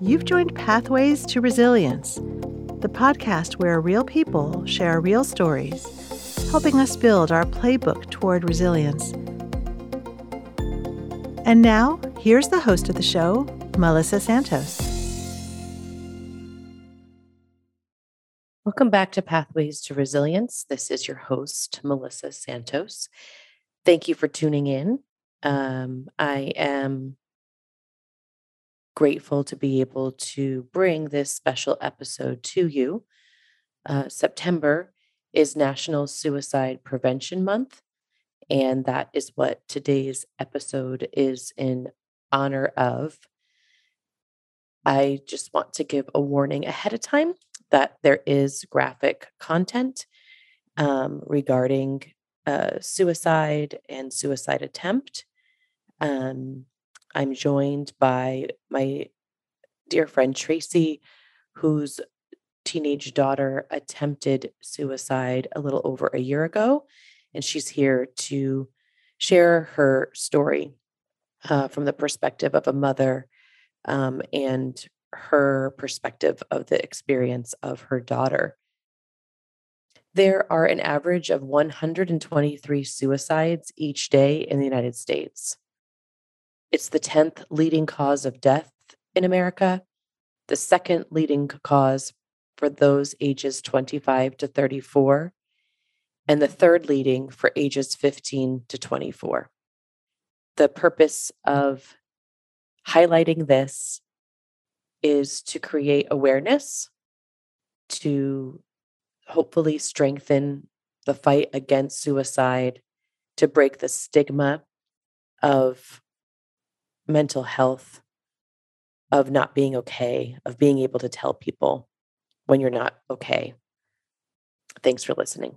You've joined Pathways to Resilience, the podcast where real people share real stories, helping us build our playbook toward resilience. And now, here's the host of the show, Melissa Santos. Welcome back to Pathways to Resilience. This is your host, Melissa Santos. Thank you for tuning in. Um, I am grateful to be able to bring this special episode to you. Uh, September is National Suicide Prevention Month, and that is what today's episode is in honor of. I just want to give a warning ahead of time that there is graphic content um, regarding uh, suicide and suicide attempt. Um, I'm joined by my dear friend Tracie, whose teenage daughter attempted suicide a little over a year ago. And she's here to share her story uh, from the perspective of a mother um, and her perspective of the experience of her daughter. There are an average of 123 suicides each day in the United States. It's the 10th leading cause of death in America, the second leading cause for those ages 25 to 34, and the third leading for ages 15 to 24. The purpose of highlighting this is to create awareness, to hopefully strengthen the fight against suicide, to break the stigma of mental health, of not being okay, of being able to tell people when you're not okay. Thanks for listening.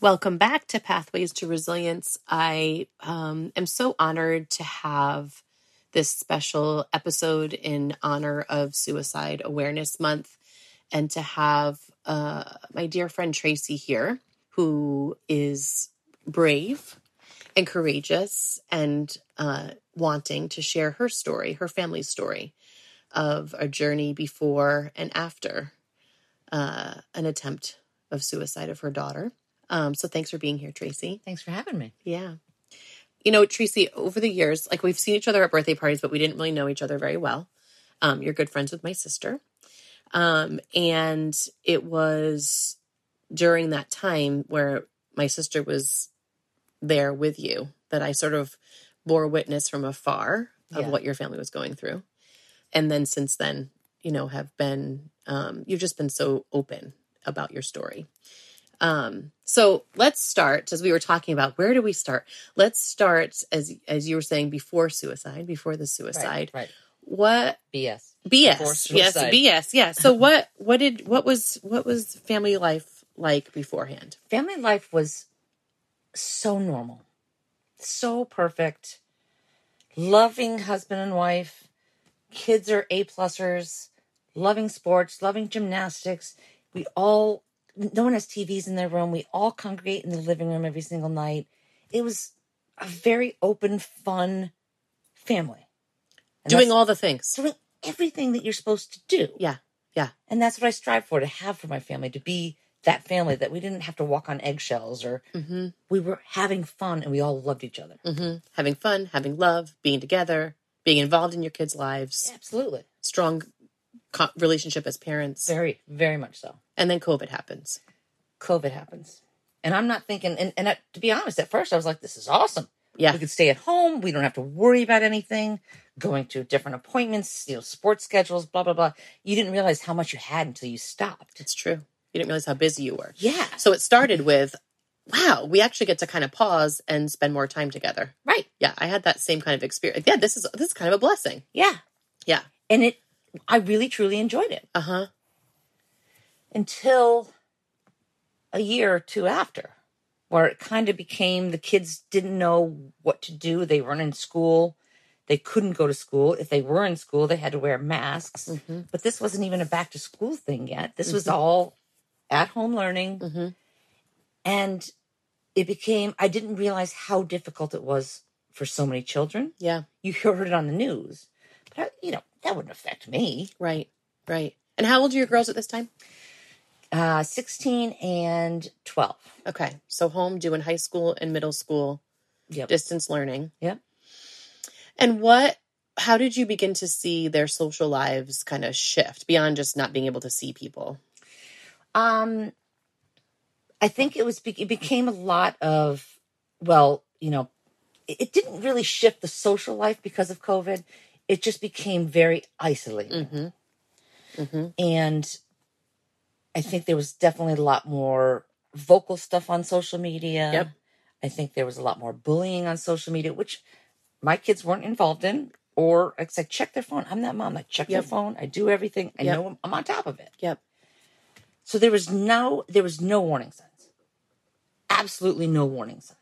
Welcome back to Pathways to Resilience. I um, am so honored to have this special episode in honor of Suicide Awareness Month and to have uh, my dear friend Tracie here, who is brave and courageous and uh, wanting to share her story, her family's story of a journey before and after uh, an attempt of suicide of her daughter. Um, so thanks for being here, Tracie. Thanks for having me. Yeah. You know, Tracie, over the years, like we've seen each other at birthday parties, but we didn't really know each other very well. Um, you're good friends with my sister. Um, and it was during that time where my sister was there with you that I sort of bore witness from afar of yeah. what your family was going through. And then since then, you know, have been, um, you've just been so open about your story. Um, so let's start as we were talking about where do we start? Let's start as as you were saying before suicide, before the suicide. Right. right. What BS. BS. Yes, BS. Yeah. So what what did what was what was family life like beforehand? Family life was so normal, so perfect, loving husband and wife. Kids are A plusers, loving sports, loving gymnastics. We all, no one has TVs in their room. We all congregate in the living room every single night. It was a very open, fun family. And doing all the things. Doing everything that you're supposed to do. Yeah. Yeah. And that's what I strive for to have for my family to be that family that we didn't have to walk on eggshells or mm-hmm. we were having fun and we all loved each other. Mm-hmm. Having fun, having love, being together, being involved in your kids' lives. Yeah, absolutely. Strong co- relationship as parents. Very, very much so. And then COVID happens. COVID happens. And I'm not thinking, and, and to be honest, at first I was like, this is awesome. Yeah. We could stay at home. We don't have to worry about anything, going to different appointments, you know, sports schedules, blah, blah, blah. You didn't realize how much you had until you stopped. It's true. You didn't realize how busy you were. Yeah. So it started with, wow, we actually get to kind of pause and spend more time together. Right. Yeah, I had that same kind of experience. Yeah, this is this is kind of a blessing. Yeah. Yeah. And it I really truly enjoyed it. Uh-huh. Until a year or two after, where it kind of became the kids didn't know what to do. They weren't in school. They couldn't go to school. If they were in school, they had to wear masks. Mm-hmm. But this wasn't even a back to school thing yet. This mm-hmm. was all at home learning. Mm-hmm. And it became, I didn't realize how difficult it was for so many children. Yeah. You heard it on the news, But, I- you know, that wouldn't affect me. Right. Right. And how old are your girls at this time? Uh, 16 and 12. Okay. So home doing high school and middle school Yep. distance learning. Yep. And what how did you begin to see their social lives kind of shift beyond just not being able to see people? Um, I think it was, it became a lot of, well, you know, it, didn't really shift the social life because of COVID. It just became very isolating. Mm-hmm. Mm-hmm. And I think there was definitely a lot more vocal stuff on social media. Yep. I think there was a lot more bullying on social media, which my kids weren't involved in. Or I like, check their phone. I'm that mom. I check Yep. their phone. I do everything. I Yep. know I'm, I'm on top of it. Yep. So there was no there was no warning signs. Absolutely no warning signs.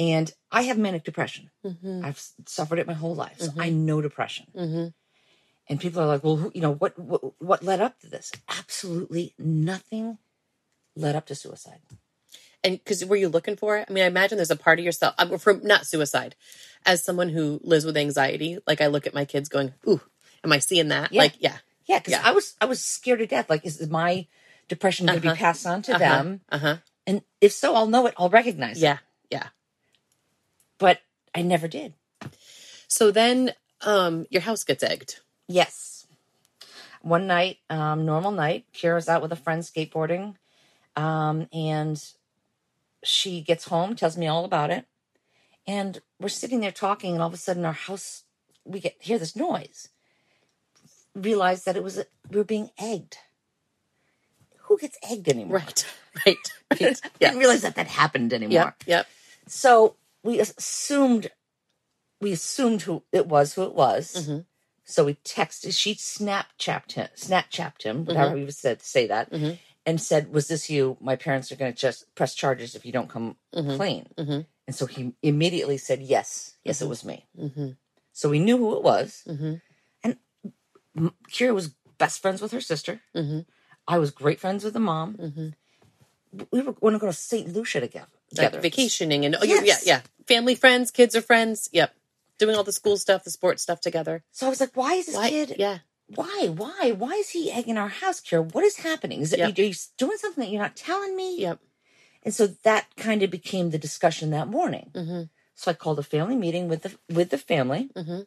And I have manic depression. Mm-hmm. I've suffered it my whole life. So Mhm. I know depression. Mm-hmm. And people are like, "Well, who, you know, what, what what led up to this?" Absolutely nothing led up to suicide. And because were you looking for it? I mean, I imagine there's a part of yourself I'm from not suicide. As someone who lives with anxiety, like I look at my kids going, "Ooh, am I seeing that?" Yeah. Like, yeah, Yeah, cuz Yeah. I was I was scared to death like is my depression going to Uh-huh. be passed on to Uh-huh. them? uh huh, And if so, I'll know it. I'll recognize it. yeah, yeah. But I never did. So then, um, your house gets egged. Yes. One night, um, normal night, Kira's out with a friend skateboarding, um, and she gets home, tells me all about it, and we're sitting there talking, and all of a sudden, our house, we get hear this noise. Realize that it was we were being egged. Who gets egged anymore? Right, right, right. I yeah, didn't realize that that happened anymore. yep, yep. So we assumed, we assumed who it was, who it was. Mhm. So we texted. She Snapchapped him, Snapchapped him, whatever we said say that, Mhm. and said, "Was this you? My parents are going to just press charges if you don't come Mhm. clean." Mhm. And so he immediately said, "Yes, yes, it was me." Mm-hmm. So we knew who it was. Kira was best friends with her sister. Mm-hmm. I was great friends with the mom. Mm-hmm. We were going to go to St. Lucia together. Like together. vacationing and oh, you- yeah, yeah. Family, friends, kids are friends. Yep. Doing all the school stuff, the sports stuff together. So I was like, "Why is this Why? kid Yeah. why why why is he egging our house kira what is happening is it Yep. are you doing something that you're not telling me Yep. and so that kind of became the discussion that morning Mm-hmm. so i called a family meeting with the with the family Mm-hmm.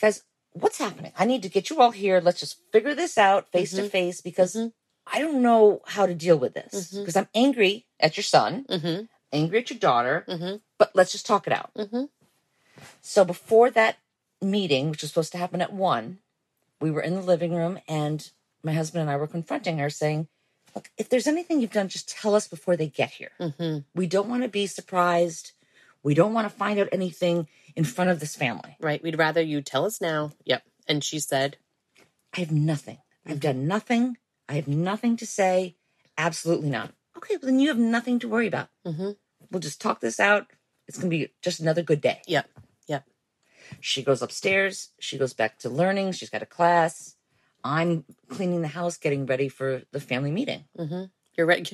guys what's happening i need to get you all here let's just figure this out face to Mhm. face because Mhm. i don't know how to deal with this because i'm angry at your son Mm-hmm. angry at your daughter Mm-hmm. but let's just talk it out Mm-hmm. So before that meeting, which was supposed to happen at one, we were in the living room and my husband and I were confronting her saying, Look, if there's anything you've done, just tell us before they get here. Mm-hmm. We don't want to be surprised. We don't want to find out anything in front of this family. Right. We'd rather you tell us now. Yep. And she said, I have nothing. I've done nothing. I have nothing to say. Absolutely not. Okay, well, then you have nothing to worry about. mm-hmm. We'll just talk this out. It's going to be just another good day. Yep. Yep. She goes upstairs. She goes back to learning. She's got a class. I'm cleaning the house, getting ready for the family meeting. Mm-hmm. You're right.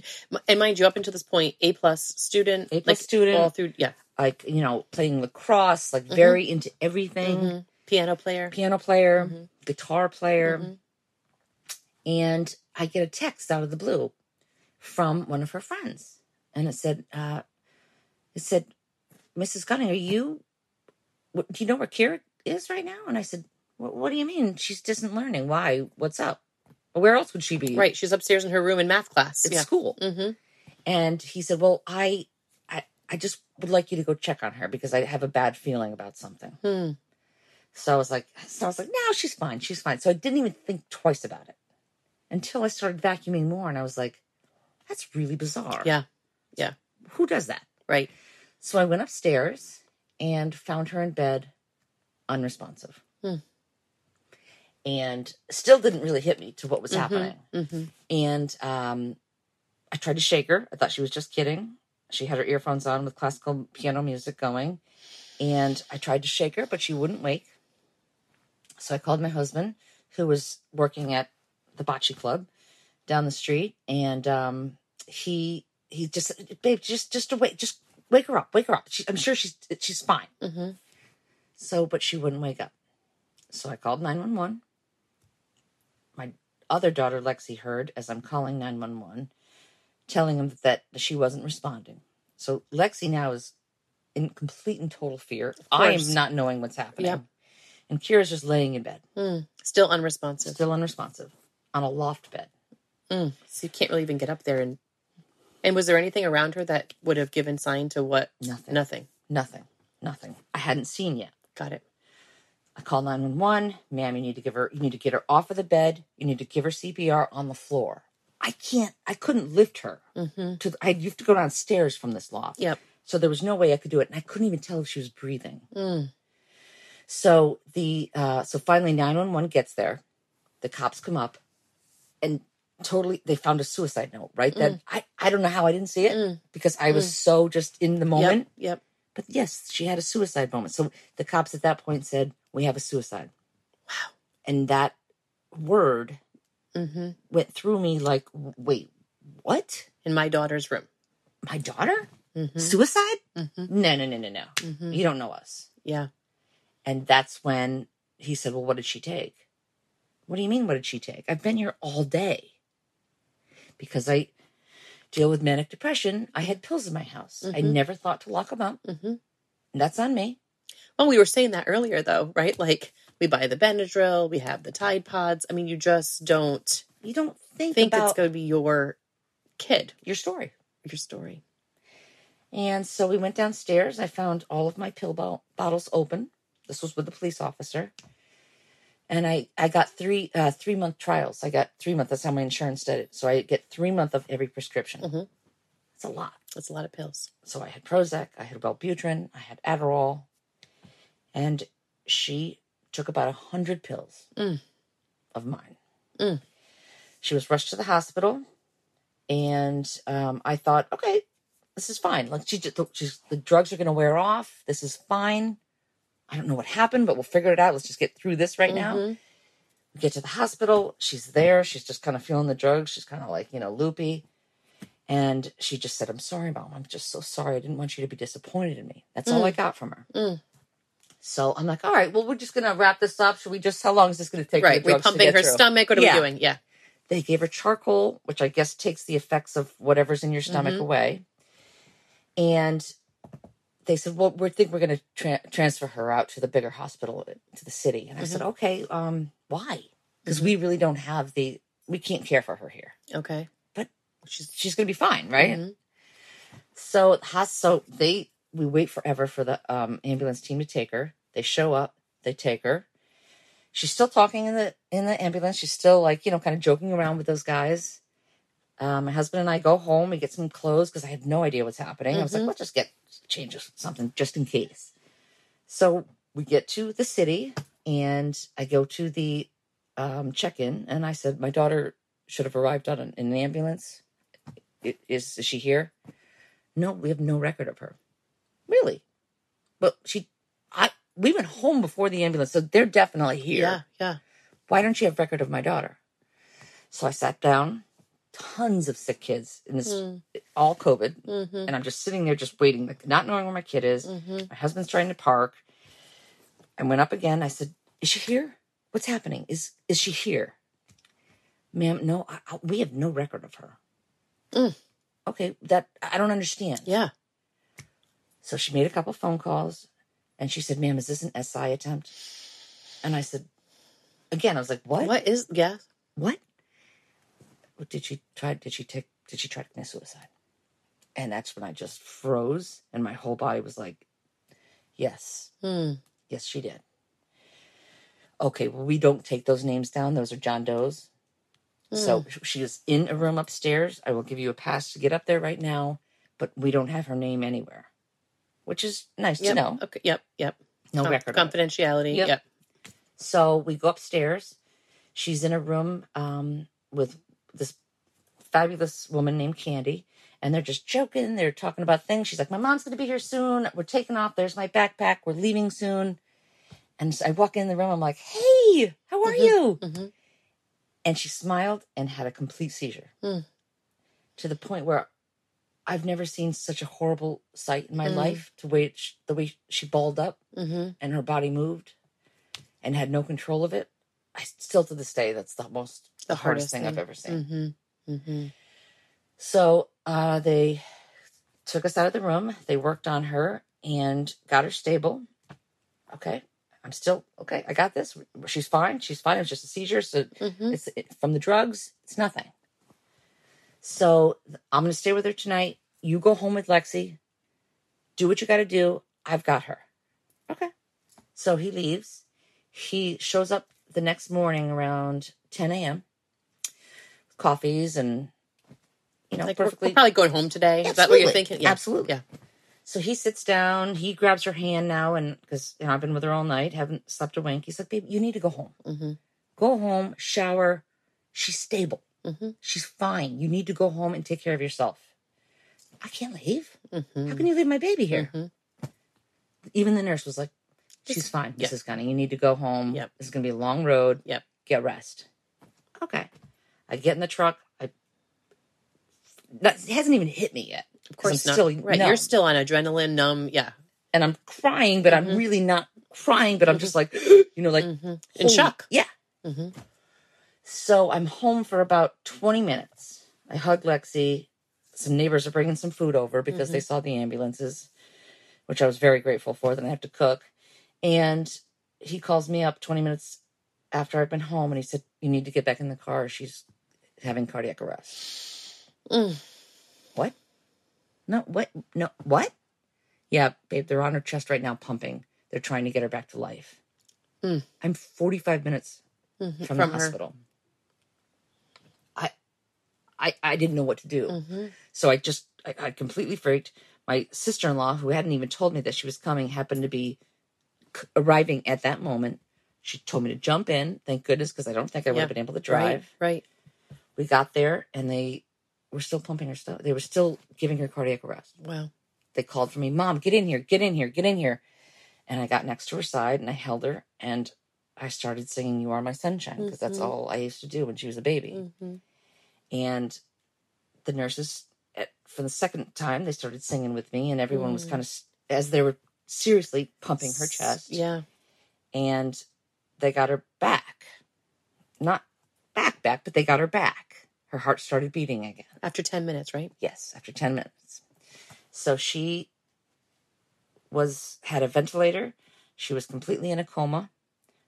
And mind you, up until this point, A plus student, A plus like student. all through, yeah. Like, you know, playing lacrosse, like very into everything. Mhm. Piano player. Piano player, Mhm. guitar player. Mhm. And I get a text out of the blue from one of her friends. And it said, uh, it said, Mrs. Gunning, are you, what, do you know where Kira is right now? And I said, what, what do you mean? She's distant learning. Why? What's up? Where else would she be? Right. She's upstairs in her room in math class. At yeah. school. Mm-hmm. And he said, well, I, I, I just would like you to go check on her because I have a bad feeling about something. Hmm. So I was like, so I was like, no, she's fine. She's fine. So I didn't even think twice about it until I started vacuuming more. And I was like, that's really bizarre. Yeah. Yeah. Who does that? Right. So I went upstairs and found her in bed, unresponsive. Hmm. And still didn't really hit me to what was Mhm. happening. Mm-hmm. And um, I tried to shake her. I thought she was just kidding. She had her earphones on with classical piano music going. And I tried to shake her, but she wouldn't wake. So I called my husband, who was working at the bocce club down the street. And um, he he just said, babe, just just to wake, just wake her up, wake her up. She, I'm sure she's she's fine. Mm-hmm. So, but she wouldn't wake up. So I called 911. My other daughter, Lexi, heard as I'm calling 911, telling him that she wasn't responding. So Lexi now is in complete and total fear. I am not knowing what's happening. Yep. And Kira's just laying in bed, Mm. Still unresponsive. still unresponsive, on a loft bed. Mm. So you can't really even get up there and. And was there anything around her that would have given sign to what? Nothing. Nothing. Nothing. Nothing. I hadn't seen yet. Got it. I call 911. Ma'am, you need to give her, you need to get her off of the bed. You need to give her CPR on the floor. I can't, I couldn't lift her Mm-hmm. to, the, I, you have to go downstairs from this loft. Yep. So there was no way I could do it. And I couldn't even tell if she was breathing. Mm. So the, uh, so finally 911 gets there. The cops come up and totally, they found a suicide note, right? That I, I don't know how I didn't see it Mm. because I was so just in the moment. Yep. Yep. But yes, she had a suicide moment. So the cops at that point said, We have a suicide. Wow. And that word Mm-hmm. went through me like, Wait, what? In my daughter's room. My daughter? Mm-hmm. Suicide? Mhm. No, no, no, no, no. Mm-hmm. You don't know us. Yeah. And that's when he said, Well, what did she take? What do you mean, what did she take? I've been here all day. Because I deal with manic depression, I had pills in my house. I Mhm. never thought to lock them up. Mm-hmm. That's on me. Well, we were saying that earlier, though, right? Like we buy the Benadryl, we have the Tide Pods. I mean, you just don't You don't think, think about it's going to be your kid, your story. your story. And so we went downstairs. I found all of my pill bo- bottles open. This was with the police officer. And I, I got three uh, three month trials. I got three months. That's how my insurance did it. So I get three month of every prescription. It's a lot. That's a lot of pills. So I had Prozac, I had Wellbutrin, I had Adderall, and she took about a hundred pills Mm. of mine. Mm. She was rushed to the hospital, and um, I thought, okay, this is fine. Like she just, she's, the drugs are going to wear off. This is fine. I don't know what happened, but we'll figure it out. Let's just get through this right now. Mhm. We get to the hospital. She's there. She's just kind of feeling the drugs. She's kind of like, you know, loopy. And she just said, I'm sorry, mom. I'm just so sorry. I didn't want you to be disappointed in me. That's all I got from her. Mm. So I'm like, all right, well, we're just going to wrap this up. Should we just, how long is this going to take? Right. We're pumping her through? stomach. What are Yeah. we doing? Yeah. They gave her charcoal, which I guess takes the effects of whatever's in your stomach Mhm. away. And they said, well, we think we're going to tra- transfer her out to the bigger hospital to the city. And I said, okay, um, why? Because we really don't have the, we can't care for her here. Okay. But she's She's going to be fine, right? Mhm. So has so they we wait forever for the um, ambulance team to take her. They show up, they take her. She's still talking in the in the ambulance. She's still like you know kind of joking around with those guys. Um, my husband and I go home. We get some clothes because I had no idea what's happening. I was like, Mhm. let's just get change something just in case. So we get to the city, and I go to the um, check-in, and I said, my daughter should have arrived on an, in an ambulance. Is, is she here? No, we have no record of her. Really? But she, I, we went home before the ambulance, so they're definitely here. yeah. Yeah. Why don't you have record of my daughter? So I sat down. Tons of sick kids in this, Mm. all COVID, Mm-hmm. and I'm just sitting there, just waiting, like not knowing where my kid is. Mm-hmm. My husband's trying to park. I went up again. I said, "Is she here? What's happening? Is is she here?" Ma'am, no, I, I- we have no record of her. Mm. Okay, that I don't understand. Yeah. So she made a couple phone calls, and she said, "Ma'am, is this an SI attempt?" And I said, again, I was like, "What? What is? Yeah. What? What did she try? Did she take? Did she try to commit suicide?" And that's when I just froze, and my whole body was like, "Yes, Hmm. yes, she did." Okay, well, we don't take those names down; those are John Doe's. So she is in a room upstairs. I will give you a pass to get up there right now, but we don't have her name anywhere, which is nice Yep. to know. Okay. Yep. Yep. No Com- record. Confidentiality. Yep. Yep. So we go upstairs. She's in a room um, with this fabulous woman named Candy, and they're just joking. They're talking about things. She's like, "My mom's going to be here soon. We're taking off. There's my backpack. We're leaving soon." And so I walk in the room. I'm like, "Hey, how are Mhm. you?" Mhm. And she smiled and had a complete seizure Mm. to the point where I've never seen such a horrible sight in my Mm. life. To she, the way she balled up Mm-hmm. and her body moved. and had no control of it. I still to this day, that's the most the, hardest, thing, I've ever seen. Mm-hmm. Mm-hmm. So uh, they took us out of the room. They worked on her and got her stable. Okay, I'm still okay. I got this. She's fine. She's fine. It's just a seizure. So Mm-hmm. it's it, from the drugs. It's nothing. So I'm going to stay with her tonight. You go home with Lexi. Do what you got to do. I've got her. Okay. So he leaves. He shows up the next morning around 10 a.m. Coffees and you know Like perfectly probably going home today. Is that what you're thinking? Yeah. Absolutely. Yeah. So he sits down. He grabs her hand now, and because you know, I've been with her all night, haven't slept a wink. He's like, "Babe, you need to go home. Mm-hmm. Go home, shower. She's stable. Mm-hmm. She's fine. You need to go home and take care of yourself." I can't leave. Mm-hmm. How can you leave my baby here? Mhm. Even the nurse was like, "She's fine, yeah. Mrs. Gunning. You need to go home. Yep. This is gonna be a long road. Yep. Get rest." Okay. I get in the truck. I that it hasn't even hit me yet. Of course I'm not. still right. numb. You're still on adrenaline, numb. Yeah. and I'm crying, but I'm Mhm. really not crying, but I'm just like, you know, like Mhm. In shock. Yeah. So I'm home for about 20 minutes. I hug Lexi. Some neighbors are bringing some food over because they saw the ambulances, which I was very grateful for. Then I have to cook. And he calls me up 20 minutes after I've been home and he said, You need to get back in the car. She's having cardiac arrest. Mm. What? No, what? No, what? Yeah, babe, they're on her chest right now pumping. They're trying to get her back to life. Mm. I'm 45 minutes Mhm. from, From the her. hospital. I, I, didn't know what to do. Mhm. So I just, I, I completely freaked. My sister in law, who hadn't even told me that she was coming, happened to be c- arriving at that moment. She told me to jump in. Thank goodness, because I don't think I would Yeah. have been able to drive. Right. Right. We got there and they were still pumping her stuff. They were still giving her cardiac arrest. Wow. They called for me, Mom, get in here, get in here, get in here. And I got next to her side and I held her and I started singing You Are My Sunshine because that's Mhm. all I used to do when she was a baby. hmm And the nurses, at, for the second time, they started singing with me, and everyone was Mm. kind of as they were seriously pumping her chest. Yeah. And they got her back. Not back, back, but they got her back. Her heart started beating again. After 10 minutes, right? Yes, after 10 minutes. So she was had a ventilator. She was completely in a coma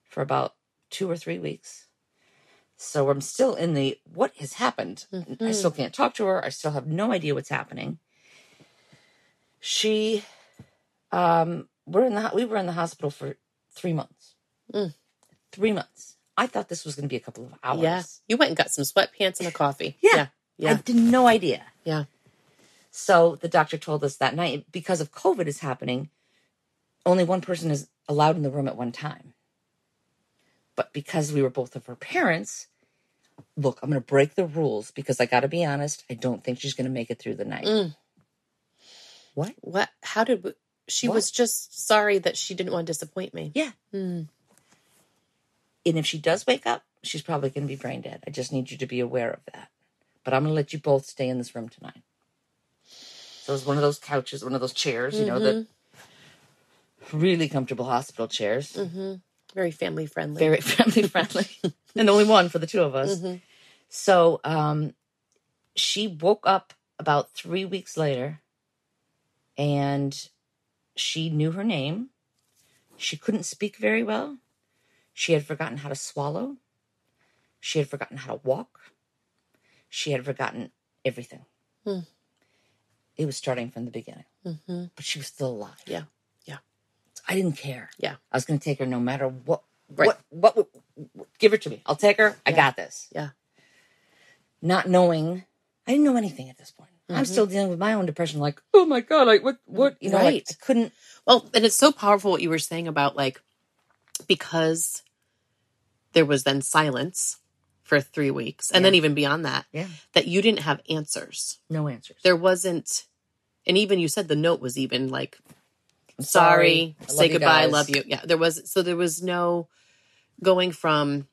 for about 2 or 3 weeks. So I'm still in the what has happened? I Mhm. still can't talk to her. I still have no idea what's happening. She um we're in the we were in the hospital for 3 months. Mm. 3 months. I thought this was going to be a couple of hours. Yeah. You went and got some sweatpants and a coffee. Yeah. Yeah. I had no idea. Yeah. So the doctor told us that night because of COVID is happening, only one person is allowed in the room at one time. But because we were both of her parents, look, I'm going to break the rules because I got to be honest, I don't think she's going to make it through the night. Mm. What? What? How did we, she What? was just sorry that she didn't want to disappoint me. Yeah. Mm. And if she does wake up, she's probably going to be brain dead. I just need you to be aware of that. But I'm going to let you both stay in this room tonight. So it's one of those couches, one of those chairs, you know, the really comfortable hospital chairs. hmm Very family friendly. very family friendly and the only one for the two of us. Mhm. so um she woke up about three weeks later and she knew her name. She couldn't speak very well. She had forgotten how to swallow. She had forgotten how to walk. She had forgotten everything. Hmm. it was starting from the beginning. Hmm but she was still alive. Yeah. Yeah. i didn't care Yeah. I was going to take her no matter what. Right. What, what? What? Give her to me. I'll take her. I got this. Yeah. Not knowing, I didn't know anything at this point. I'm Mhm. still dealing with my own depression. Like, oh my god, like what? What? You know, like, Right. I couldn't. Well, and it's so powerful what you were saying about like because there was then silence for three weeks, and then even beyond that, Yeah. that you didn't have answers. No answers. There wasn't, and even you said the note was even like I'm sorry, I say goodbye, guys. love you. Yeah, there was so there was no going from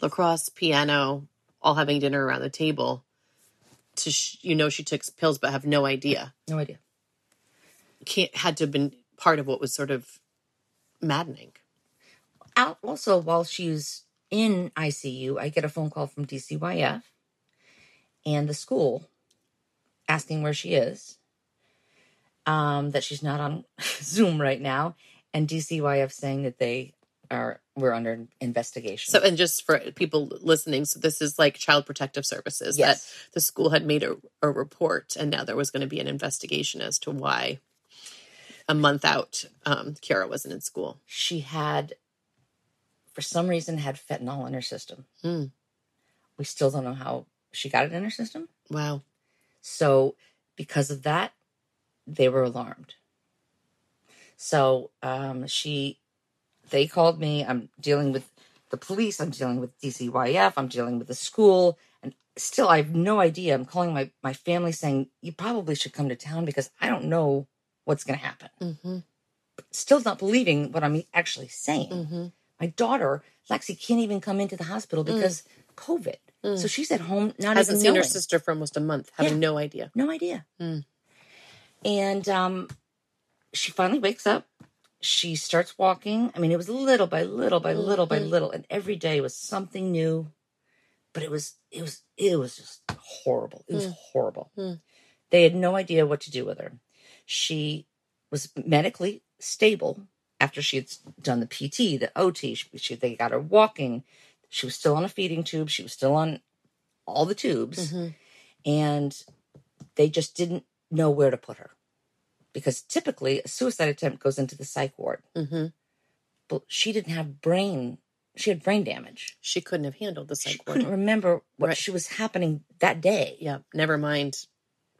lacrosse, piano, all having dinner around the table to sh- you know she took pills but have no idea. No idea. Can't had to have been part of what was sort of maddening. out also while she's in ICU, I get a phone call from DCYF and the school asking where she is. Um, that she's not on Zoom right now, and DCYF saying that they are we're under investigation. So, and just for people listening, so this is like Child Protective Services Yes. that the school had made a, a report, and now there was going to be an investigation as to why a month out, um, Kira wasn't in school. she had, for some reason, had fentanyl in her system. Hmm. We still don't know how she got it in her system. Wow. So, because of that, they were alarmed. So, um, she, they called me. I'm dealing with the police. I'm dealing with DCYF. I'm dealing with the school. And still, I have no idea. I'm calling my, my family saying, you probably should come to town because I don't know what's going to happen. Mm-hmm. Still not believing what I'm actually saying. Mm-hmm. My daughter, Lexi, can't even come into the hospital because COVID. So she's at home, not Hasn't even seen her sister for almost a month, having Yeah. no idea. No idea. Mm. And um, she finally wakes up. She starts walking. I mean, it was little by little by little by Mhm. little, and every day was something new. But it was it was it was just horrible. It was Mm. horrible. Mm. They had no idea what to do with her. She was medically stable after she had done the PT, the OT. She, she they got her walking. She was still on a feeding tube. She was still on all the tubes Mm-hmm. and they just didn't know where to put her because typically a suicide attempt goes into the psych ward Mm-hmm. but she didn't have brain she had brain damage She couldn't have handled the psych she psych couldn't ward. remember what Right. she was happening that day Yeah, never mind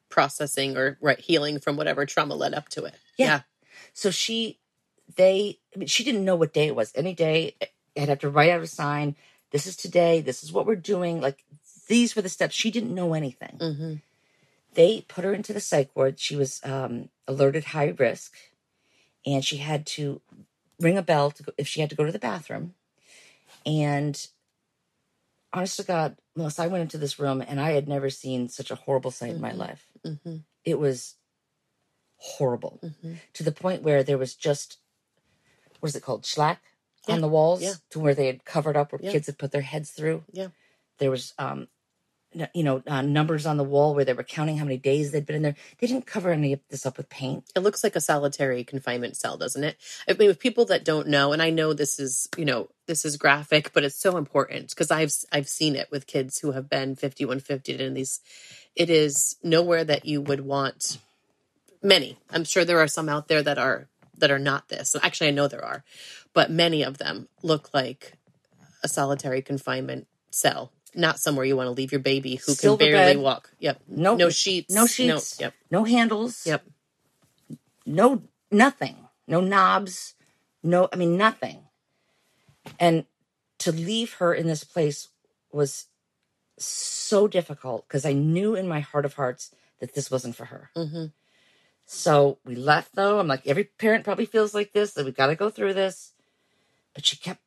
processing or right healing from whatever trauma led up to it. Yeah. so she they I mean, she didn't know what day it was any day i'd have to write out a sign this is today this is what we're doing like these were the steps she didn't know anything Mm-hmm. They put her into the psych ward. She was um, alerted high risk, and she had to ring a bell to go, if she had to go to the bathroom. And honest to God, Melissa, I went into this room and I had never seen such a horrible sight in my Mhm. life. Mm-hmm. It was horrible Mm-hmm. to the point where there was just what is it called schlack Yeah. on the walls Yeah. to where they had covered up where Yeah. kids had put their heads through. Yeah. There was um you know uh, numbers on the wall where they were counting how many days they'd been in there. They didn't cover any of this up with paint. It looks like a solitary confinement cell, doesn't it? I mean, with people that don't know, and I know this is, you know, this is graphic, but it's so important because I've I've seen it with kids who have been fifty one fifty in these. It is nowhere that you would want. Many, I'm sure there are some out there that are that are not this. Actually, I know there are, but many of them look like a solitary confinement cell, not somewhere you want to leave your baby who Silver can barely bed. walk. Yep, No no sheets, no sheets. yep, No handles. yep. No nothing. No knobs. No I mean nothing. And to leave her in this place was so difficult because I knew in my heart of hearts that this wasn't for her. hmm So we left though. I'm like, every parent probably feels like this, that we've gotta go through this. But she kept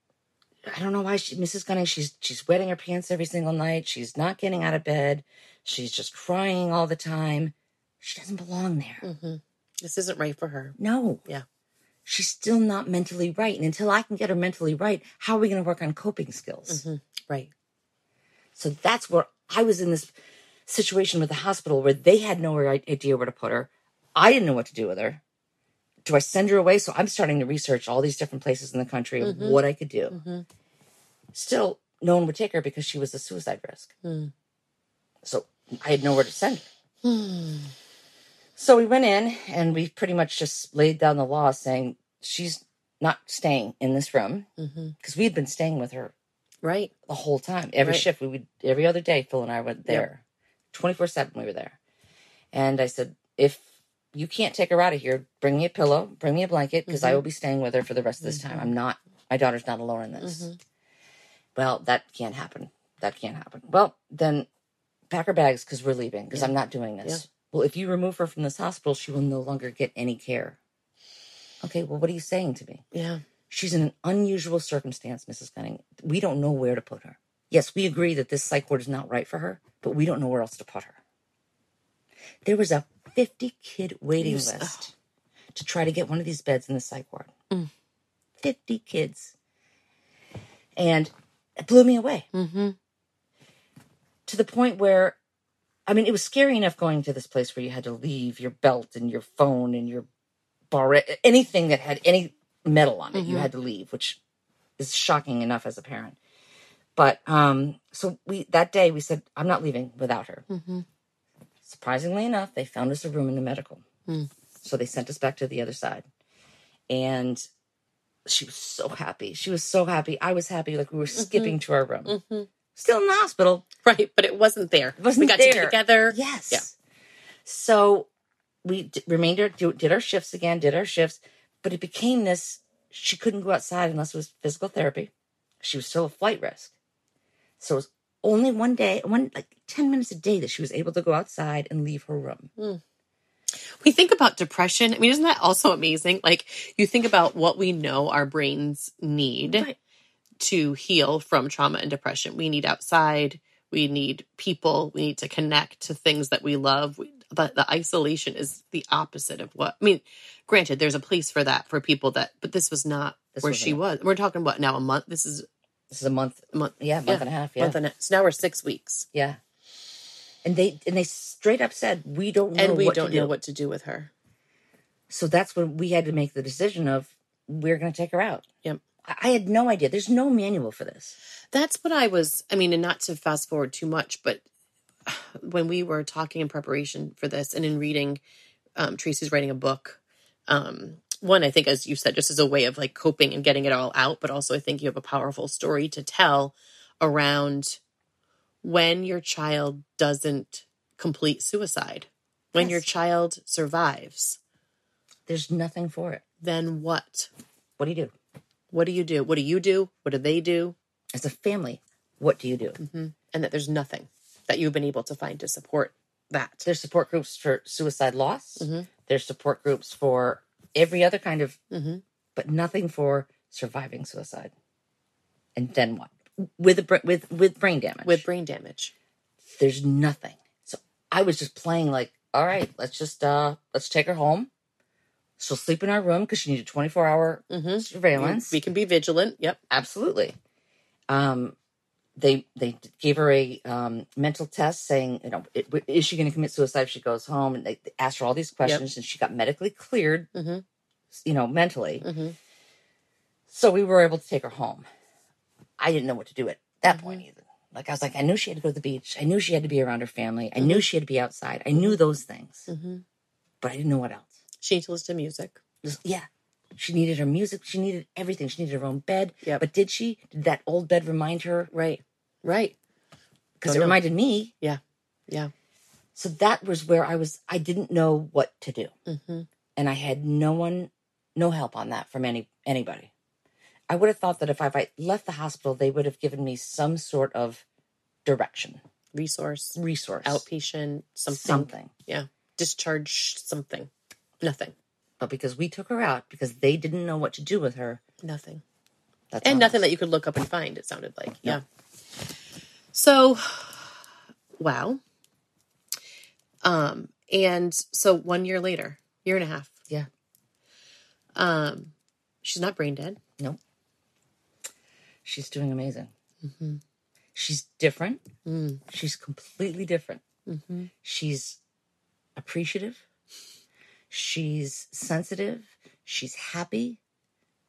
I don't know why she Mrs. Gunning, she's she's wetting her pants every single night. She's not getting out of bed. She's just crying all the time. She doesn't belong there. hmm This isn't right for her. No. Yeah. She's still not mentally right. And until I can get her mentally right, how are we gonna work on coping skills? Mhm. Right. So that's where I was in this situation with the hospital where they had no idea where to put her. I didn't know what to do with her. Do I send her away? So I'm starting to research all these different places in the country of Mhm. what I could do. hmm Still, no one would take her because she was a suicide risk. Hmm. So I had nowhere to send her. Hmm. So we went in and we pretty much just laid down the law saying she's not staying in this room because we had been staying with her Right. the whole time. Every Right. shift we would every other day Phil and I went there. Twenty four seven we were there. And I said, if you can't take her out of here, bring me a pillow, bring me a blanket, because I Mhm. will be staying with her for the rest of this time. I'm not my daughter's not alone in this. Mhm. Well, that can't happen. That can't happen. Well, then pack her bags because we're leaving, because Yeah. I'm not doing this. Yeah. Well, if you remove her from this hospital, she will no longer get any care. Okay, well, what are you saying to me? Yeah. She's in an unusual circumstance, Mrs. Gunning. We don't know where to put her. Yes, we agree that this psych ward is not right for her, but we don't know where else to put her. There was a 50 kid waiting You list to try to get one of these beds in the psych ward. Mm. 50 kids. And it blew me away Mm-hmm. to the point where, I mean, it was scary enough going to this place where you had to leave your belt and your phone and your bar, anything that had any metal on it, you Mhm. had to leave, which is shocking enough as a parent. But um, so we that day we said, I'm not leaving without her. Mm-hmm. Surprisingly enough, they found us a room in the medical. Hmm. So they sent us back to the other side. And she was so happy. She was so happy. I was happy. Like we were skipping to our room. Mm-hmm. Still in the hospital. Right, but it wasn't there. It wasn't we got there. to be together. Yes. Yeah. So we d- remained our, did our shifts again, did our shifts, but it became this. She couldn't go outside unless it was physical therapy. She was still a flight risk. So it was only one day, one like 10 minutes a day that she was able to go outside and leave her room. Hmm. We think about depression. I mean, isn't that also amazing? Like, you think about what we know our brains need Right. to heal from trauma and depression. We need outside, we need people, we need to connect to things that we love. We, but the isolation is the opposite of what I mean. Granted, there's a place for that for people that, but this was not This where she it. was. We're talking about now a month. This is This is a month, month, yeah, month Yeah. and a half. Yeah. month and a, so now we're six weeks, yeah. And they and they straight up said, we don't know and we what don't to know do. what to do with her. So that's when we had to make the decision of we're going to take her out. Yep. I I had no idea. There's no manual for this. That's what I was. I mean, and not to fast forward too much, but when we were talking in preparation for this and in reading, um, Tracie's writing a book. Um, one, I think, as you said, just as a way of like coping and getting it all out, but also I think you have a powerful story to tell around when your child doesn't complete suicide, when your child survives, There's nothing for it. then what? What do you do? What do you do? What do you do? What do they do? As a family, what do you do? hmm And that there's nothing that you've been able to find to support that. There's support groups for suicide loss. Mhm. There's support groups for every other kind of, hmm but nothing for surviving suicide. And then what? With a with with brain damage. with brain damage. there's nothing. So I was just playing like, all right, let's just uh let's take her home. She'll sleep in our room because she needed 24 hour Mm-hmm. surveillance. We can be vigilant. Yep. Absolutely. Um, they they gave her a um, mental test saying, you know, it, is she going to commit suicide if she goes home? And they asked her all these questions, and she got medically cleared, Mhm. you know, mentally. Mm-hmm. So we were able to take her home. I didn't know what to do at that Mm-hmm. point either. Like I was like, I knew she had to go to the beach. I knew she had to be around her family. I Mm-hmm. knew she had to be outside. I knew those things, Mm-hmm. but I didn't know what else. She needs to listen to music. Yeah. She needed her music. She needed everything. She needed her own bed. Yep. But did she? Did that old bed remind her? Right. Right. Because it know. reminded me. Yeah. Yeah. So that was where I was. I didn't know what to do, Mm-hmm. and I had no one, no help on that from any anybody. I would have thought that if I, left the hospital, they would have given me some sort of direction, Resource, resource, outpatient, something. something. Yeah. Discharge, something. Nothing. But because we took her out, because they didn't know what to do with her, Nothing. that's and on nothing that you could look up and find, it sounded like. No. Yeah. So, wow. Um, and so one year later, year and a half. Yeah. Um, she's not brain dead. Nope. She's doing amazing. Mm-hmm. She's different. Mm. She's completely different. Mm-hmm. She's appreciative. She's sensitive. She's happy.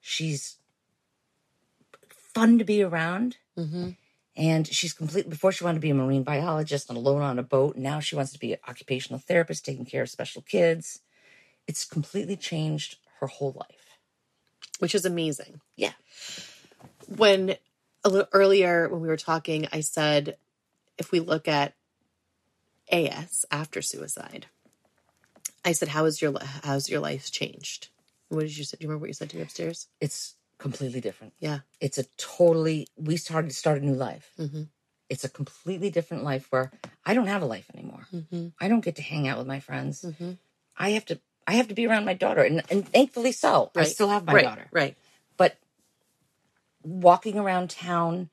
She's fun to be around. Mm-hmm. And she's complete. Before she wanted to be a marine biologist and alone on a boat. Now she wants to be an occupational therapist, taking care of special kids. It's completely changed her whole life. Which is amazing. Yeah. When a little earlier when we were talking, I said if we look at AS after suicide, I said, "How has your how's your life changed?" What did you say? Do you remember what you said to me upstairs? It's completely different. Yeah. It's a totally. We started to start a new life. Mm-hmm. It's a completely different life where I don't have a life anymore. Mm-hmm. I don't get to hang out with my friends. Mm-hmm. I have to. I have to be around my daughter, and and thankfully so. I still have my right. daughter. Right. But walking around town,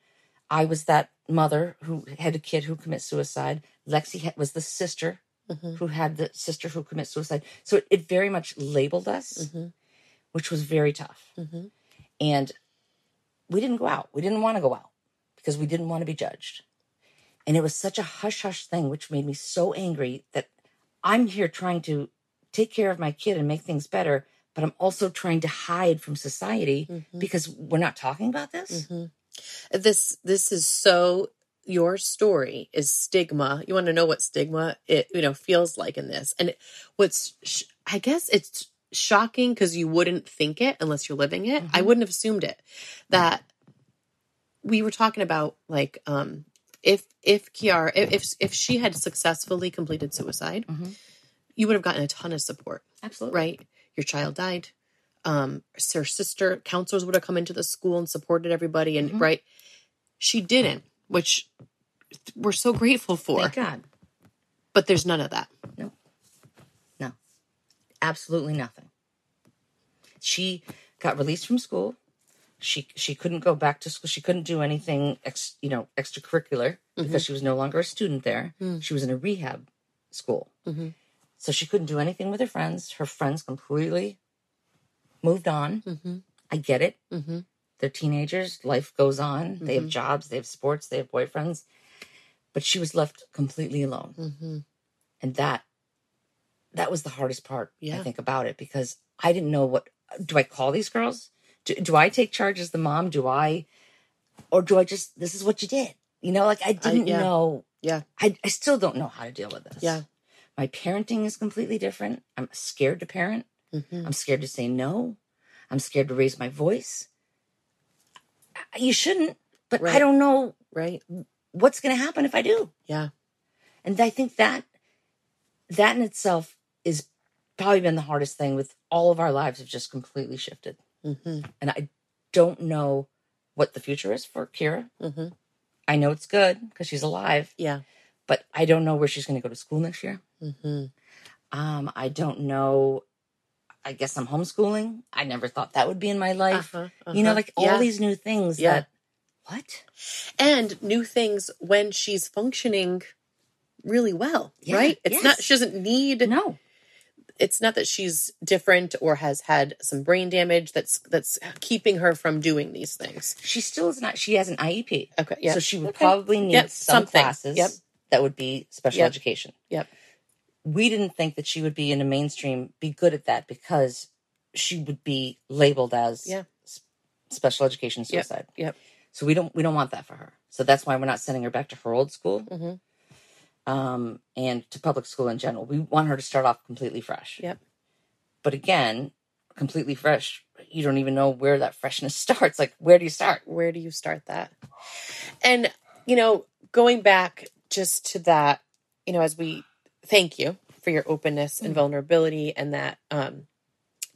I was that mother who had a kid who commit suicide. Lexi was the sister Mm-hmm. who had the sister who commit suicide. So it, it very much labeled us, Mm-hmm. which was very tough. Mm-hmm. And we didn't go out. We didn't want to go out because we didn't want to be judged. And it was such a hush hush thing, which made me so angry that I'm here trying to take care of my kid and make things better, but I'm also trying to hide from society Mhm. because we're not talking about this. Mhm. This this is so your story is stigma. You want to know what stigma it you know feels like in this, and what's sh- I guess it's shocking because you wouldn't think it unless you're living it. I Mhm. wouldn't have assumed it that we were talking about like um if if Kira if if, if she had successfully completed suicide, Mhm. you would have gotten a ton of support Absolutely. right? Your child died. Um, her sister counselors would have come into the school and supported everybody, and Mhm. right, she didn't, which we're so grateful for. Thank God. But there's none of that. No. No. Absolutely nothing. She got released from school. She she couldn't go back to school. She couldn't do anything ex, you know extracurricular because she was no longer a student there. Mm. She was in a rehab school, Mhm. so she couldn't do anything with her friends. Her friends completely moved on. Mm-hmm. I get it. Mm-hmm. They're teenagers. Life goes on. They have Mhm. jobs. They have sports. They have boyfriends. But she was left completely alone Mm-hmm. and that that was the hardest part Yeah. i think about it because i didn't know what do i call these girls do, do i take charge as the mom do i or do i just this is what you did you know like i didn't yeah. know Yeah. I, I still don't know how to deal with this Yeah. my parenting is completely different i'm scared to parent Mm-hmm. i'm scared to say no i'm scared to raise my voice you shouldn't but i don't know Right. what's going to happen if i do Yeah. and I think that that in itself is probably been the hardest thing with all of our lives have just completely shifted. Mm-hmm. And I don't know what the future is for Kira. Mm-hmm. I know it's good because she's alive, Yeah. but I don't know where she's going to go to school next year. Mm-hmm. Um, I don't know. I guess I'm homeschooling. I never thought that would be in my life. Uh-huh, You know, uh-huh. like all these new things Yeah. that, what? and new things when she's functioning really well, Yeah, right? It's not she doesn't need No. It's not that she's different or has had some brain damage that's that's keeping her from doing these things. She still is not, she has an IEP. Okay, yeah. So she would Okay. probably need Yep, some something. classes Yep. that would be special Yep. education. Yep. We didn't think that she would be in a mainstream, be good at that because she would be labeled as Yeah. special education suicide. Yep. So we don't we don't want that for her. So that's why we're not sending her back to her old school Mhm. Um, and to public school in general. We want her to start off completely fresh. Yep. But again, completely fresh, you don't even know where that freshness starts. Like, where do you start? Where do you start that? And you know, going back just to that, you know, as we thank you for your openness and Mhm. vulnerability and that um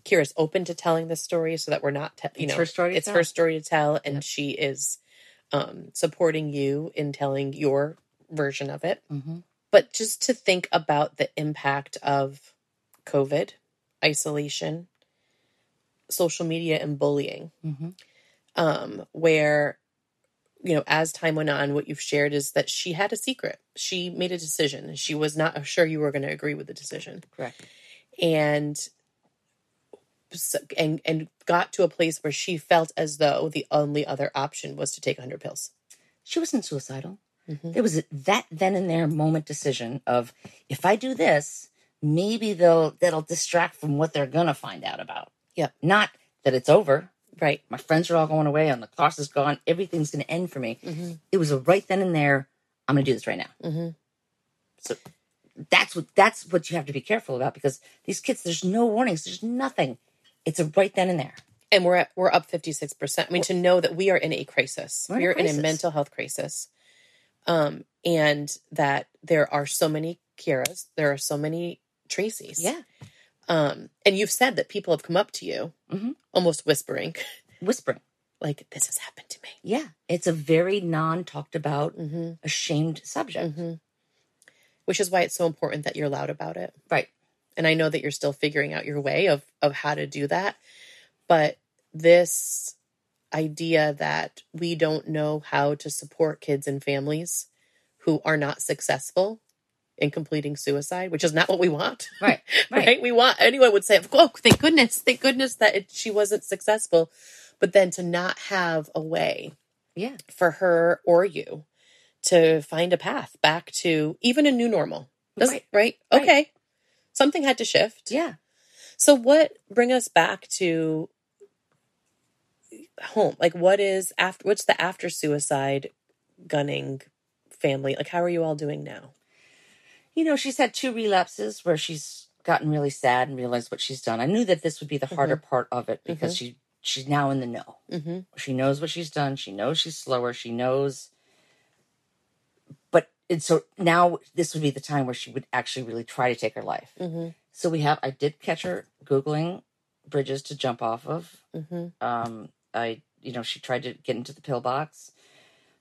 Kira's open to telling this story so that we're not te- you It's know, her story it's tell. her story to tell and Yep. she is um supporting you in telling your version of it Mm-hmm. but just to think about the impact of COVID, isolation, social media, and bullying, Mm-hmm. um, where, you know, as time went on, what you've shared is that she had a secret. She made a decision. She was not sure you were going to agree with the decision. Correct. And and and got to a place where she felt as though the only other option was to take 100 pills. She wasn't suicidal. Mhm. There was that then and there moment decision of if I do this, maybe they'll that'll distract from what they're gonna find out about. Yep. Not that it's over. Right. My friends are all going away and the class is gone. Everything's gonna end for me. Mm-hmm. It was a right then and there. I'm gonna do this right now. Mm-hmm. That's what that's what you have to be careful about because these kids, there's no warnings, there's nothing. It's a right then and there. and we're at, we're up 56%. I mean to know that we are in a crisis. We're in a We are in a mental health crisis. Um and that there are so many Kiras, there are so many Tracys. Yeah. Um and you've said that people have come up to you Mhm. almost whispering Whispering. like this has happened to me. Yeah. It's a very non talked about, Mhm. ashamed subject. Mhm. Which is why it's so important that you're loud about it. Right. and I know that you're still figuring out your way of of how to do that. But this idea that we don't know how to support kids and families who are not successful in completing suicide, which is not what we want. Right. Right. Right. We want anyone would say, oh, "Oh, thank goodness, thank goodness that it, she wasn't successful." but then to not have a way Yeah. for her or you to find a path back to even a new normal. Right. right? Right. Okay. Something had to shift. Yeah. So what bring us back to home? Like what is after what's the after suicide gunning family? Like how are you all doing now? You know, she's had two relapses where she's gotten really sad and realized what she's done. I knew that this would be the harder part of it because she she's now in the know. Mm-hmm. She knows what she's done. She knows she's slower. She knows. But and so now this would be the time where she would actually really try to take her life. Mm-hmm. So we have. I did catch her googling bridges to jump off of. Mm-hmm. Um, I you know she tried to get into the pillbox.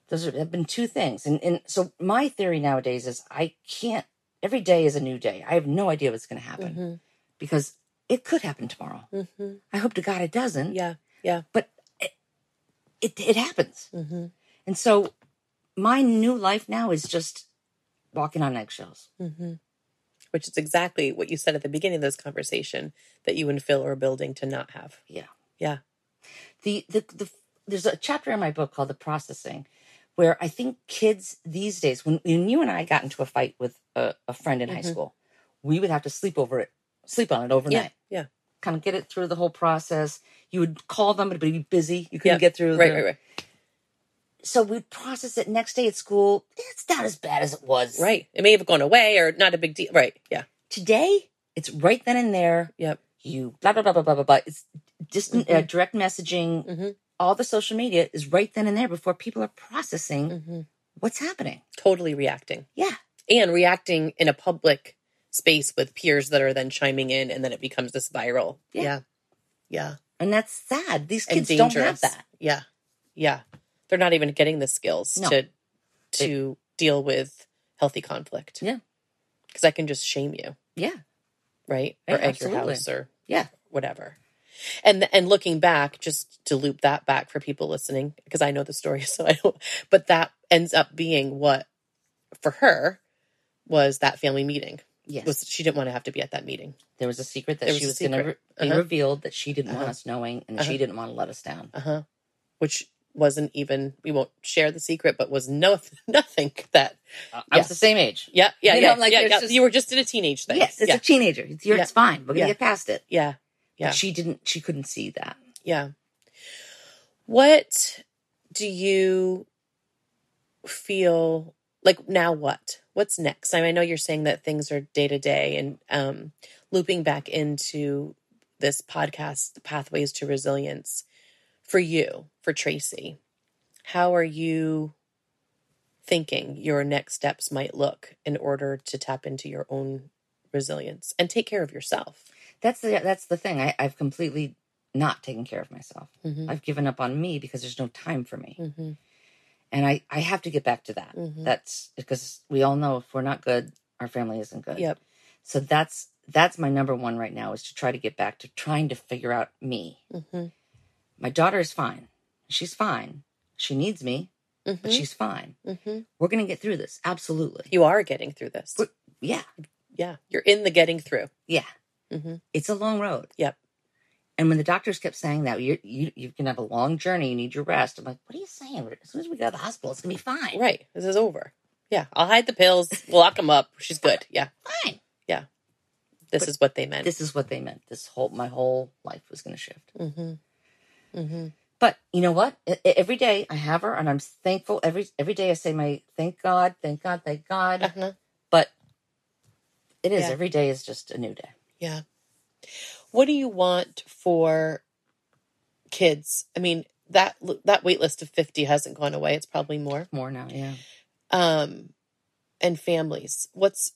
Those have been two things, and and so my theory nowadays is I can't. Every day is a new day. I have no idea what's going to happen Mm-hmm. because it could happen tomorrow. Mm-hmm. I hope to God it doesn't. Yeah. Yeah. But it it, it happens. Mm-hmm. And so my new life now is just walking on eggshells. Mm-hmm. Which is exactly what you said at the beginning of this conversation that you and Phil are building to not have. Yeah. Yeah. The, the the there's a chapter in my book called the processing where I think kids these days when, when you and I got into a fight with a, a friend in high Mhm. school, we would have to sleep over it, sleep on it overnight. Yeah. Yeah. Kind of get it through the whole process. You would call them, but be busy. You couldn't Yeah. get through. Right, the- right, right. So we'd process it next day at school. It's not as bad as it was. Right. It may have gone away or not a big deal. Right. Yeah. Today, it's right then and there. Yep. You blah blah blah blah blah blah. blah. It's distant uh, Mhm. direct messaging. Mhm. All the social media is right then and there before people are processing Mm-hmm. what's happening. Totally reacting. Yeah, And reacting in a public space with peers that are then chiming in and then it becomes this viral. Yeah. Yeah. Yeah. and that's sad. These kids don't have that. Yeah. Yeah. They're not even getting the skills No. to to deal with healthy conflict. Yeah. Because I can just shame you. Yeah, right? Or egg your house or Yeah. whatever. And and looking back, just to loop that back for people listening, because I know the story, so I don't. But that ends up being what for her was that family meeting. yes. Was she didn't want to have to be at that meeting. there was a secret that There she was was going to be Uh-huh. revealed that she didn't want Uh-huh. us knowing, and Uh-huh. she didn't want to let us down. Uh huh. Which wasn't even. We won't share the secret, but was no nothing that. I Yeah. was the same age. Yeah, yeah, You know, yeah, like, yeah, yeah. just- You were just in a teenage thing. Yes, it's yeah, a teenager. It's, it's fine. We're gonna get past it. yeah, Yeah. She didn't. She couldn't see that. Yeah. What do you feel like now what? What's next? I, mean, I know you're saying that things are day to day and um looping back into this podcast pathways to resilience for you, for Tracie. How are you thinking your next steps might look in order to tap into your own resilience and take care of yourself? That's the that's the thing. I, I've completely not taken care of myself. Mhm. I've given up on me because there's no time for me, Mhm. and I I have to get back to that. Mhm. That's because we all know if we're not good, our family isn't good. Yep. So that's that's my number one right now is to try to get back to trying to figure out me. Mhm. My daughter is fine. She's fine. She needs me, but Mhm. she's fine. Mhm. We're gonna get through this. Absolutely. You are getting through this. We're- Yeah. Yeah, you're in the getting through. Yeah. Hmm It's a long road. Yep. And when the doctors kept saying that you you you can have a long journey, you need your rest. I'm like, what are you saying? As soon as we get out of the hospital, it's gonna be fine. Right. This is over. Yeah, I'll hide the pills. We'll lock them up. She's good. Yeah, Fine. Yeah. This But is what they meant. This is what they meant. This whole my whole life was gonna shift. hmm hmm But you know what? Every day I have her, and I'm thankful. Every every day I say my thank God, thank God, thank God. Uh-huh. But it is Yeah. every day is just a new day. Yeah. What do you want for kids? I mean that that wait list of fifty hasn't gone away. It's probably more. More now, yeah. Um, and families. What's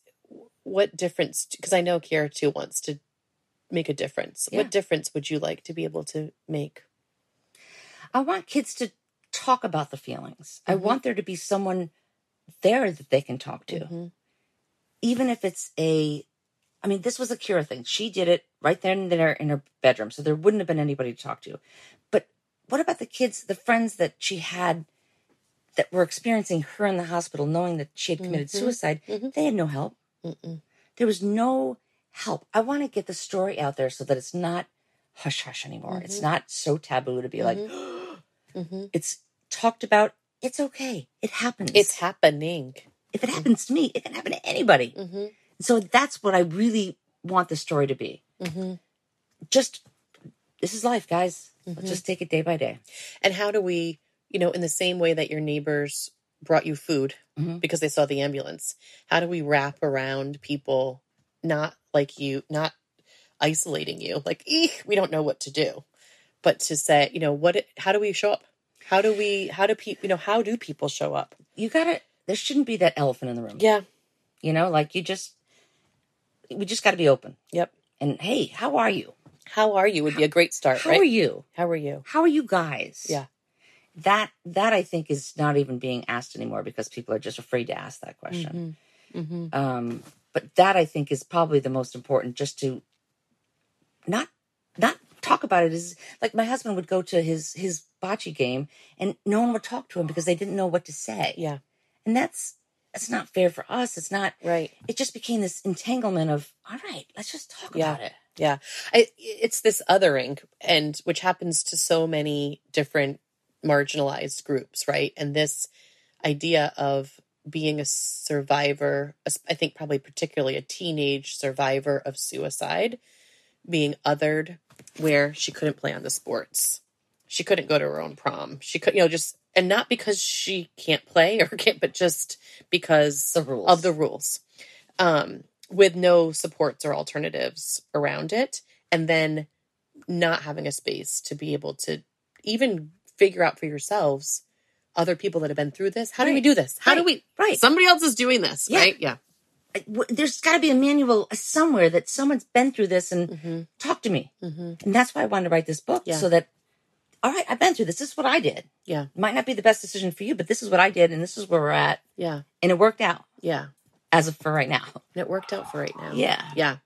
what difference? Because I know Kira too wants to make a difference. Yeah. What difference would you like to be able to make? I want kids to talk about the feelings. I Mhm. want there to be someone there that they can talk to. Mhm. even if it's a I mean, this was a Kira thing. She did it right then and there in her bedroom, so there wouldn't have been anybody to talk to. But what about the kids, the friends that she had that were experiencing her in the hospital, knowing that she had committed Mhm. suicide? Mhm. They had no help. Mm-mm. There was no help. I want to get the story out there so that it's not hush hush anymore. It's Mhm. not so taboo to be like, hmm it's talked about. It's okay. It happens. It's happening. if it happens to me, it can happen to anybody. So that's what I really want the story to be. hmm Just this is life, guys. Mhm. Let's just take it day by day. And how do we, you know, in the same way that your neighbors brought you food Mhm. because they saw the ambulance, how do we wrap around people not like you, not isolating you? Like, eek, we don't know what to do. But to say, you know, what, how do we show up? How do we, how do people, you know, how do people show up? You gotta. There shouldn't be that elephant in the room. Yeah. You know, like you just. We just got to be open. Yep. And hey, how are you? How are you would be a great start, How right? are you? How are you? How are you guys? Yeah. That that I think is not even being asked anymore because people are just afraid to ask that question. Mm-hmm. Um, but that I think is probably the most important. Just to not not talk about it is like my husband would go to his his bocce game and no one would talk to him because they didn't know what to say. Yeah. and that's that's not fair for us. It's not. Right. It just became this entanglement of all right, let's just talk Yeah. about it. Yeah. I, it's this othering and which happens to so many different marginalized groups, right? And this idea of being a survivor, I think probably particularly a teenage survivor of suicide, being othered where she couldn't play on the sports. She couldn't go to her own prom. She could, you know, just and not because she can't play or can't, but just because The rules of the rules um, with no supports or alternatives around it. And then not having a space to be able to even figure out for yourselves other people that have been through this. How do we do this? How do we? right. Somebody else is doing this, Yeah. right? Yeah. There's got to be a manual somewhere that someone's been through this and Mm-hmm. talk to me. Mm-hmm. And that's why I wanted to write this book Yeah. so that, all right, I've been through this. This is what I did. Yeah. Might not be the best decision for you, but this is what I did, and this is where we're at, Yeah. and it worked out Yeah. as of for right now. And it worked out for right now. Yeah. Yeah.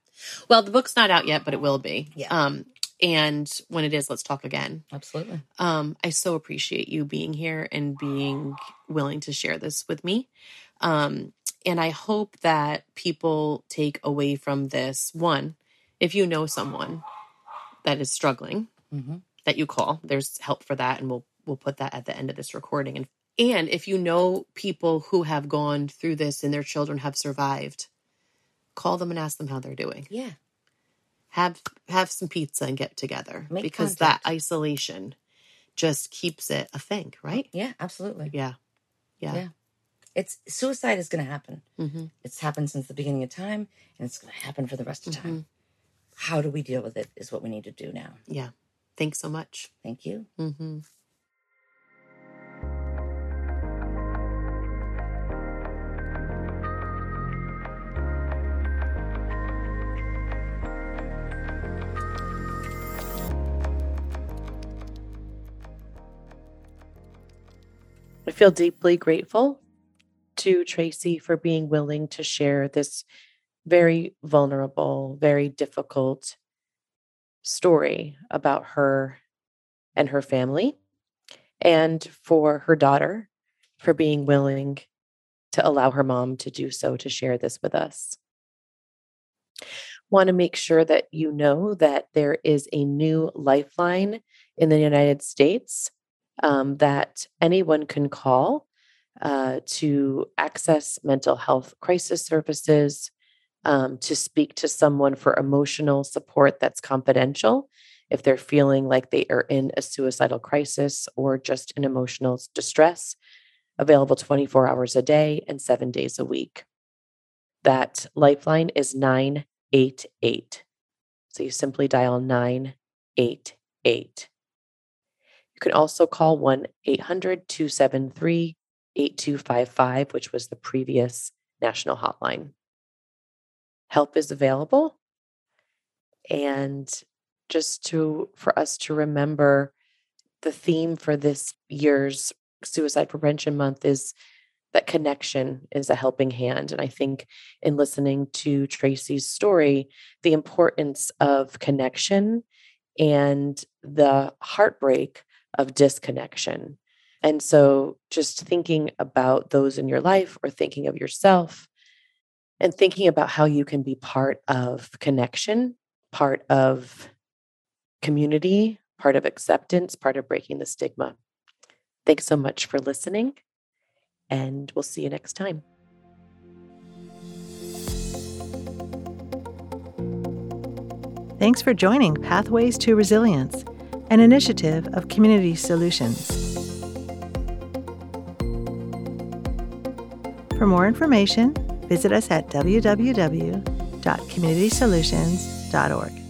Well, the book's not out yet, but it will be. Yeah. Um, and when it is, let's talk again. Absolutely. Um, I so appreciate you being here and being willing to share this with me. Um, and I hope that people take away from this one, if you know someone that is struggling, hmm that you call. There's help for that, and we'll we'll put that at the end of this recording. And and if you know people who have gone through this and their children have survived, call them and ask them how they're doing. Yeah. Have have some pizza and get together Make because contact. that isolation just keeps it a thing, right? Yeah, absolutely. Yeah, yeah. Yeah. It's suicide is going to happen. Mm-hmm. It's happened since the beginning of time, and it's going to happen for the rest of Mm-hmm. time. How do we deal with it is what we need to do now. Yeah. Thanks so much. Thank you. Mm-hmm. I feel deeply grateful to Tracie for being willing to share this very vulnerable, very difficult story about her and her family, and for her daughter for being willing to allow her mom to do so to share this with us. Want to make sure that you know that there is a new lifeline in the United States um, that anyone can call uh, to access mental health crisis services, um, to speak to someone for emotional support that's confidential if they're feeling like they are in a suicidal crisis or just in emotional distress, available 24 hours a day and seven days a week. That lifeline is 988. So you simply dial 988. You can also call 1 800 273 8255, which was the previous national hotline. Help is available. And just to for us to remember the theme for this year's suicide prevention month is that connection is a helping hand and i think in listening to tracie's story the importance of connection and the heartbreak of disconnection and so just thinking about those in your life or thinking of yourself and thinking about how you can be part of connection part of community, part of acceptance, part of breaking the stigma. Thanks so much for listening, and we'll see you next time. Thanks for joining Pathways to Resilience, an initiative of Community Solutions. For more information, visit us at www.communitysolutions.org.